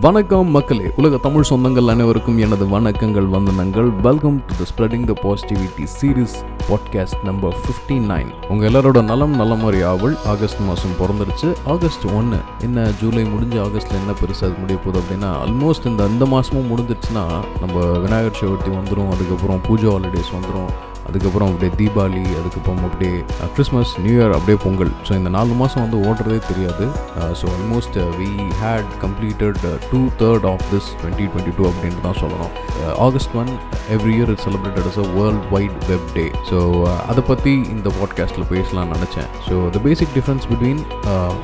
வணக்கம் மக்களே உலக தமிழ் சொந்தங்கள் அனைவருக்கும் எனது வணக்கங்கள் வந்தனங்கள். Welcome to the spreading the positivity series podcast number fifty nine உங்கள் எல்லாரோட நலம் நலமறி ஆவல் ஆகஸ்ட் மாதம் பிறந்துருச்சு. ஆகஸ்ட் ஒன்று என்ன ஜூலை முடிஞ்சு ஆகஸ்ட்டில் என்ன பெருசாக அது முடிய போகுது அப்படின்னா ஆல்மோஸ்ட் இந்த இந்த மாதமும் முடிஞ்சிருச்சுன்னா நம்ம விநாயகர் சதுர்த்தி வந்துடும் அதுக்கப்புறம் பூஜா ஹாலிடேஸ் வந்துடும் அதுக்கப்புறம் அப்படியே தீபாவளி அதுக்கப்புறம் அப்படியே கிறிஸ்மஸ் நியூ இயர் அப்படியே பொங்கல். ஸோ இந்த நாலு மாதம் வந்து ஓடுறதே தெரியாது. So almost we had completed two third of this twenty twenty two அப்படின்ட்டு தான் சொல்லணும். August one every year it celebrated as a world wide web day so அதை பற்றி இந்த பாட்காஸ்ட்டில் பேசலாம்னு நினச்சேன். So the basic difference between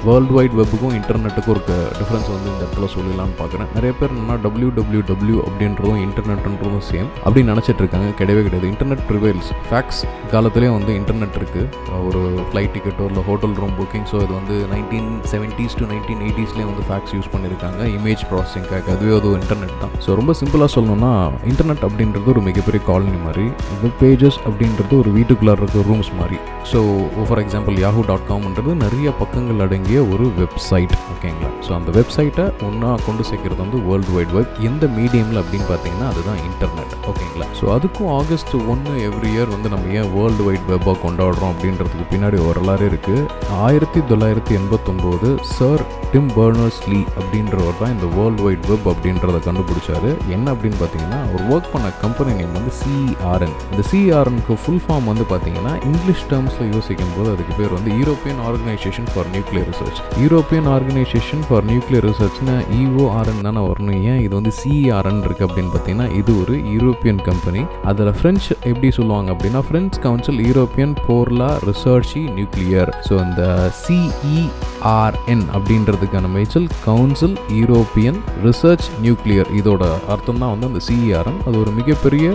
world wide வெப்புக்கும் இன்டர்நெட்டுக்கும் ஒரு டிஃப்ரென்ஸ் வந்து இந்த இடத்துல சொல்லலாம்னு பார்க்குறேன். நிறைய பேர் என்னன்னா டபிள்யூ டபிள்யூ டபிள்யூ அப்படின்றதும் இன்டர்நெட்ன்றதும் சேம் அப்படின்னு நினச்சிட்டு இருக்காங்க. கிடையவே கிடையாது. இன்டர்நெட் ப்ரிவைல்ஸ் ஃபேக்ஸ் காலத்துலேயும் வந்து இன்டர்நெட் இருக்குது ஒரு ஃப்ளைட் டிக்கெட்டோ இல்லை ஹோட்டல் ரூம் புக்கிங் ஸோ இது வந்து நைன்டீன் செவன்ட்டீஸ் டு நைன்டீன் எயிட்டிஸ்லேயே வந்து ஃபேக்ஸ் யூஸ் பண்ணியிருக்காங்க இமேஜ் ப்ராசஸிங்காக அதுவே அது இன்டர்நெட் தான். ஸோ ரொம்ப சிம்பிளாக சொல்லணும்னா இன்டர்நெட் அப்படின்றது ஒரு மிகப்பெரிய காலனி மாதிரி வெப் பேஜஸ் அப்படின்றது ஒரு வீட்டுக்குள்ளே இருக்க ரூம்ஸ் மாதிரி. So for example Yahoo dot காம்ன்றது நிறைய பக்கங்கள் அடங்கிய ஒரு வெப்சைட் ஓகேங்களா ஸோ அந்த வெப்சைட்டை ஒன்றா கொண்டு சேர்க்கறது வந்து வேர்ல்டு வைட் வெப் எந்த மீடியமில் அப்படின்னு பார்த்தீங்கன்னா அதுதான் இன்டர்நெட் ஓகேங்களா ஸோ அதுக்கும் ஆகஸ்ட் ஒன்று எவ்ரி இயர் வந்து நம்ம ஏன் வேர்ல்டு வைட் வெப்பாக கொண்டாடுறோம் அப்படின்றதுக்கு பின்னாடி வரலாறு இருக்குது ஆயிரத்தி தொள்ளாயிரத்தி எண்பத்தொம்போது சர் டிம் பர்னர்ஸ் லீ அப்படின்றவர் தான் இந்த வேர்ல்டு வைட் வெப் அப்படின்றத கண்டுபிடிச்சாரு. என்ன அப்படின்னு பார்த்தீங்கன்னா அவர் ஒர்க் பண்ண கம்பெனி நேம் வந்து சிஆர்என் இந்த சிஆர்எனுக்கு ஃபுல் ஃபார்ம் வந்து பார்த்தீங்கன்னா இங்கிலீஷ் டேர்ம்ஸில் யோசிக்கும் போது அதுக்கு பேர் வந்து European organisation for nuclear research European organisation for nuclear ரிசர்ச்னா இஓஆர்என் தானே வரணும். ஏன் இது வந்து சிஆர்என் இருக்குது அப்படின்னு பார்த்தீங்கன்னா இது ஒரு யூரோப்பியன் கம்பெனி அதில் ஃப்ரெஞ்ச் எப்படி சொல்லுவாங்க அப்படின்னா ஃப்ரெஞ்ச் கவுன்சில் யூரோப்பியன் போர்லா ரிசர்ச்சி நியூக்ளியர் ஸோ அந்த சிஇஆர்என் அப்படின்றதுக்கான மேய்ச்சல் கவுன்சில் யூரோப்பியன் ரிசர்ச் நியூக்ளியர் இதோட அர்த்தம் தான் வந்து அந்த சிஇஆர்என் அது ஒரு மிகப்பெரிய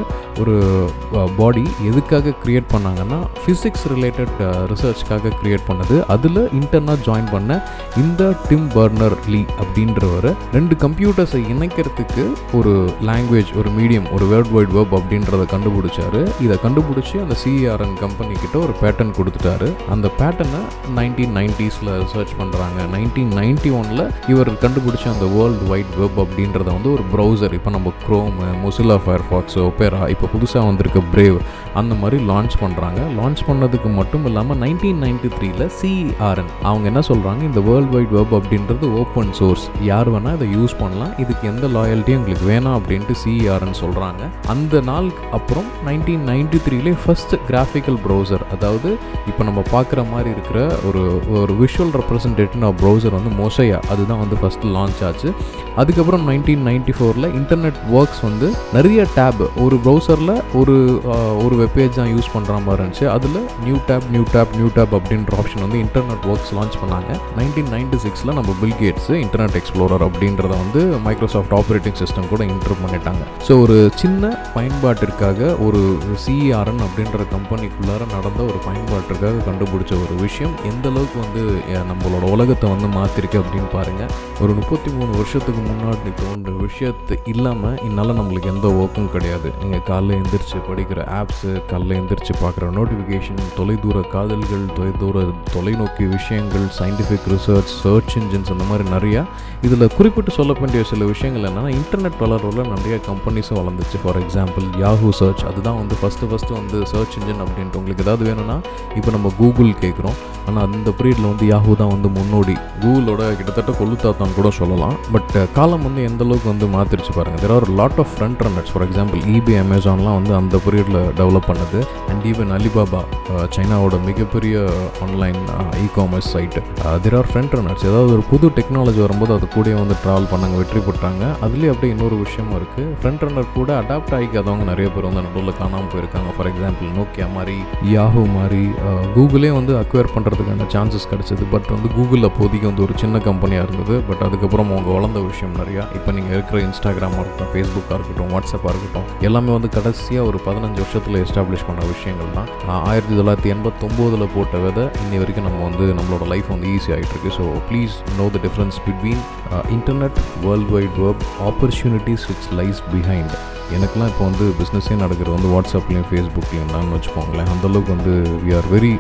ஒரு பாடி எதுக்காக கிரியேட் பண்ணாங்கன்னா ஃபிசிக்ஸ் ரிலேட்டட் ரிசர்ச்க்காக கிரியேட் பண்ணது. அதில் இன்டர்னாக ஜாயின் பண்ண இந்த டிம் பர்னர் லீ அப்படின்றவர் ரெண்டு கம்ப்யூட்டர்ஸை இணைக்கிறதுக்கு ஒரு லாங்குவேஜ் ஒரு மீடியம் ஒரு வேர்ல்ட் வைட் வெப் அப்படின்றத கண்டுபிடிச்சாரு. இதை கண்டுபிடிச்சி அந்த சிஆர்என் கம்பெனி கிட்ட ஒரு பேட்டன் கொடுத்துட்டாரு. அந்த பேட்டனை நைன்டீன் நைன்டிஸில் ரிசர்ச் பண்ணுறாங்க நைன்டீன் நைன்டி ஒனில் இவர் கண்டுபிடிச்ச அந்த வேர்ல்டு வைட் வெப் அப்படின்றத வந்து ஒரு ப்ரௌசர் இப்போ நம்ம Chrome Mozilla Firefox Opera இப்போ புதுசாக வந்திருக்க பிரேவ் அந்த மாதிரி லான்ச் பண்ணுறாங்க லான்ச் பண்ணதுக்கு மட்டும் இல்லாமல் நைன்டீன் நைன்டி த்ரீல சிஆர்என் அவங்க என்ன சொல்கிறாங்க இந்த வேர்ல்டு வைட் வெப் அப்படின்றது ஓப்பன் சோர்ஸ் யார் வேணால் இதை யூஸ் பண்ணலாம். இதுக்கு எந்த லாயல்ட்டியும் உங்களுக்கு வேணாம் அப்படின்ட்டு சிஇஆர்னு சொல்கிறாங்க அந்த நாளுக்கு அப்புறம் நைன்டீன் நைன்டி த்ரீலே ஃபஸ்ட் கிராஃபிக்கல் ப்ரௌசர் அதாவது இப்போ நம்ம பார்க்குற மாதிரி இருக்கிற ஒரு ஒரு விஷுவல் ரெப்ரசன்டேட்டிவ் ப்ரௌசர் வந்து மொசையா அதுதான் வந்து ஃபஸ்ட்டு லான்ச் ஆச்சு. அதுக்கப்புறம் நைன்டீன் நைன்டி ஃபோரில் இன்டர்நெட் ஒர்க்ஸ் வந்து நிறைய டேப் ஒரு ப்ரௌசரில் ஒரு ஒரு வெப்பேஜ் தான் யூஸ் பண்ணுற மாதிரி இருந்துச்சு. அதில் new tab new tab new tab அப்படின்ற ஆப்ஷன் வந்து இன்டர்நெட் ஒர்க்ஸ் லான்ச் பண்ணாங்க. நைன்டீன் நைன்டி சிக்ஸில் நம்ம பில் கேட்ஸ் இன்டர்நெட் எக்ஸ்ப்ளோரர் அப்படின்றத வந்து மைக்ரோசாஃப்ட் ஆப்ரேட்டிங் சிஸ்டம் கூட இன்டர் பண்ணிட்டாங்க. ஸோ ஒரு சின்ன பயன்பாட்டிற்காக ஒரு சிஆர்என் அப்படின்ற கம்பெனிக்குள்ளார நடந்த ஒரு பயன்பாட்டிற்காக கண்டுபிடிச்ச ஒரு விஷயம் எந்த அளவுக்கு வந்து நம்மளோட உலகத்தை வந்து மாற்றிருக்கு அப்படின்னு பாருங்கள் ஒரு முப்பத்தி மூணு வருஷத்துக்கு முன்னாடி தோன்ற விஷயத்து இல்லாமல் என்னால் நம்மளுக்கு எந்த ஒர்க்கும் கிடையாது. நீங்கள் காலைல எந்திரிச்சு படிக்கிற ஆப்ஸு காலைல எந்திரிச்சு பார்க்குற நோட்டிஃபிகேஷன் தொலைதூர காதல்கள் தொலைதூர தொலைநோக்கி விஷயங்கள் சயின்டிஃபிக் ரிசர்ச் சர்ச் இன்ஜின்ஸ் அந்த மாதிரி நிறையா. இதில் குறிப்பிட்டு சொல்ல வேண்டிய சில விஷயங்கள் என்னென்னா இன்டர்நெட் வளர்வில் நிறைய கம்பெனிஸும் வளர்ந்துச்சு. ஃபார் எக்ஸாம்பிள் யாஹூ சர்ச் அதுதான் வந்து ஃபஸ்ட்டு ஃபஸ்ட்டு வந்து சர்ச் இன்ஜின் அப்படின்ட்டு. உங்களுக்கு ஏதாவது வேணும்னா இப்போ நம்ம கூகுள் கேட்குறோம். ஆனால் அந்த பீரியடில் வந்து யாஹூ தான் வந்து முன்னோடி. கூகுளோட கிட்டத்தட்ட கொள்ளுத்தாத்தான் கூட சொல்லலாம். பட் காலம் வந்து எந்த அளவுக்கு வந்து மாற்றிருச்சு பாருங்கள் there are lot of front runners for example eBay அமேசான்லாம் வந்து அந்த பீரியடில் டெவலப் பண்ணது. அண்ட் ஈவன் அலிபாபா சைனாவோட மிகப்பெரிய online e commerce site there are front runners ஏதாவது ஒரு புது டெக்னாலஜி வரும்போது அது கூட வந்து ட்ராவல் பண்ணாங்க வெற்றி பெற்றாங்க. அதுலேயே அப்படியே இன்னொரு விஷயமும் இருக்குது ஃப்ரண்ட் ரன்னர் கூட அடாப்ட் ஆகிக்காதவங்க நிறைய பேர் வந்து நடுவில் காணாமல் போயிருக்காங்க. ஃபார் எக்ஸாம்பிள் நோக்கியா மாதிரி யாஹூ மாதிரி கூகுளே வந்து அக்வயர் பண்ணுறதுக்கான சான்சஸ் கிடச்சிது. பட் வந்து கூகுள் அப்போதைக்கு வந்து ஒரு சின்ன கம்பெனியாக இருந்தது. பட் அதுக்கப்புறம் அவங்க வளர்ந்த விஷயம் நிறையா. இப்போ நீங்கள் இருக்கிற இன்ஸ்டாகிராமாக இருக்கட்டும் ஃபேஸ்புக்காக இருக்கட்டும் வாட்ஸ்அப்பாக இருக்கட்டும் எல்லாமே வந்து கடைசியாக ஒரு பதினஞ்சு வருஷத்தில் எஸ்டாப்ளிஷ் பண்ண விஷயங்கள் தான். ஆயிரத்தி தொள்ளாயிரத்தி எண்பத்தொம்போதில் போட்ட விதை இன்னி வரைக்கும் நம்ம வந்து நம்மளோட லைஃப் வந்து ஈஸி ஆகிட்டு இருக்கு. So please know the difference between internet world wide web opportunities it's lies behind எனக்குலாம் இப்போ வந்து பிஸ்னஸே நடக்கிறது வந்து வாட்ஸ்அப்லேயும் ஃபேஸ்புக்லேயும் தான் வச்சுக்கோங்களேன். அந்தளவுக்கு வந்து we are very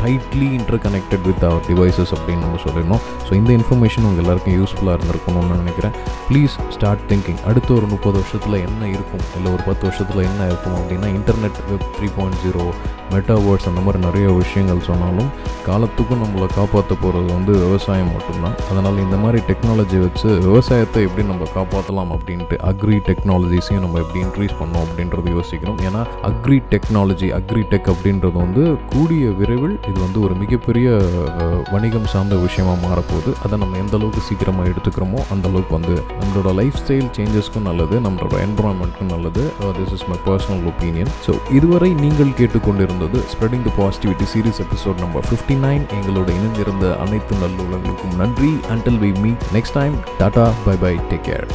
tightly interconnected with our devices அப்படின்னு நம்ம சொல்லிடணும். ஸோ இந்த இன்ஃபர்மேஷன் உங்கள் எல்லாருக்கும் யூஸ்ஃபுல்லாக இருந்திருக்கணும்னு நினைக்கிறேன். ப்ளீஸ் ஸ்டார்ட் திங்கிங் அடுத்த ஒரு முப்பது வருஷத்தில் என்ன இருக்கும்? இல்லை ஒரு பத்து வருஷத்தில் என்ன இருக்கும் அப்படின்னா internet web three point zero metaverse அந்த மாதிரி நிறைய விஷயங்கள் சொன்னாலும் காலத்துக்கும் நம்மளை காப்பாற்ற போகிறது வந்து விவசாயம் மட்டும்தான். அதனால் இந்த மாதிரி டெக்னாலஜி வச்சு விவசாயத்தை எப்படி நம்ம காப்பாற்றலாம் அப்படின்ட்டு அக்ரி டெக்னாலஜிஸையும் நம்ம எப்படி இன்க்ரீஸ் பண்ணோம் அப்படின்றது யோசிக்கிறோம். ஏன்னா அக்ரி டெக்னாலஜி அக்ரி டெக் அப்படின்றது வந்து கூடிய விரைவில் இது வந்து ஒரு மிகப்பெரிய வணிகம் சார்ந்த விஷயமாக மாறப்போகுது. அதை நம்ம எந்த அளவுக்கு சீக்கிரமாக எடுத்துக்கிறோமோ அந்த அளவுக்கு வந்து நம்மளோட லைஃப் ஸ்டைல் சேஞ்சஸ்க்கும் நல்லது நம்மளோட என்வரான்மெண்ட்க்கும் நல்லது. This is my personal opinion so இதுவரை நீங்கள் வந்தது. Spreading the positivity series episode number fifty nine எங்களோட இணைந்திருந்த அனைத்து நல்லுள்ளங்களுக்கும் நன்றி. Until we meet next time tata bye bye take care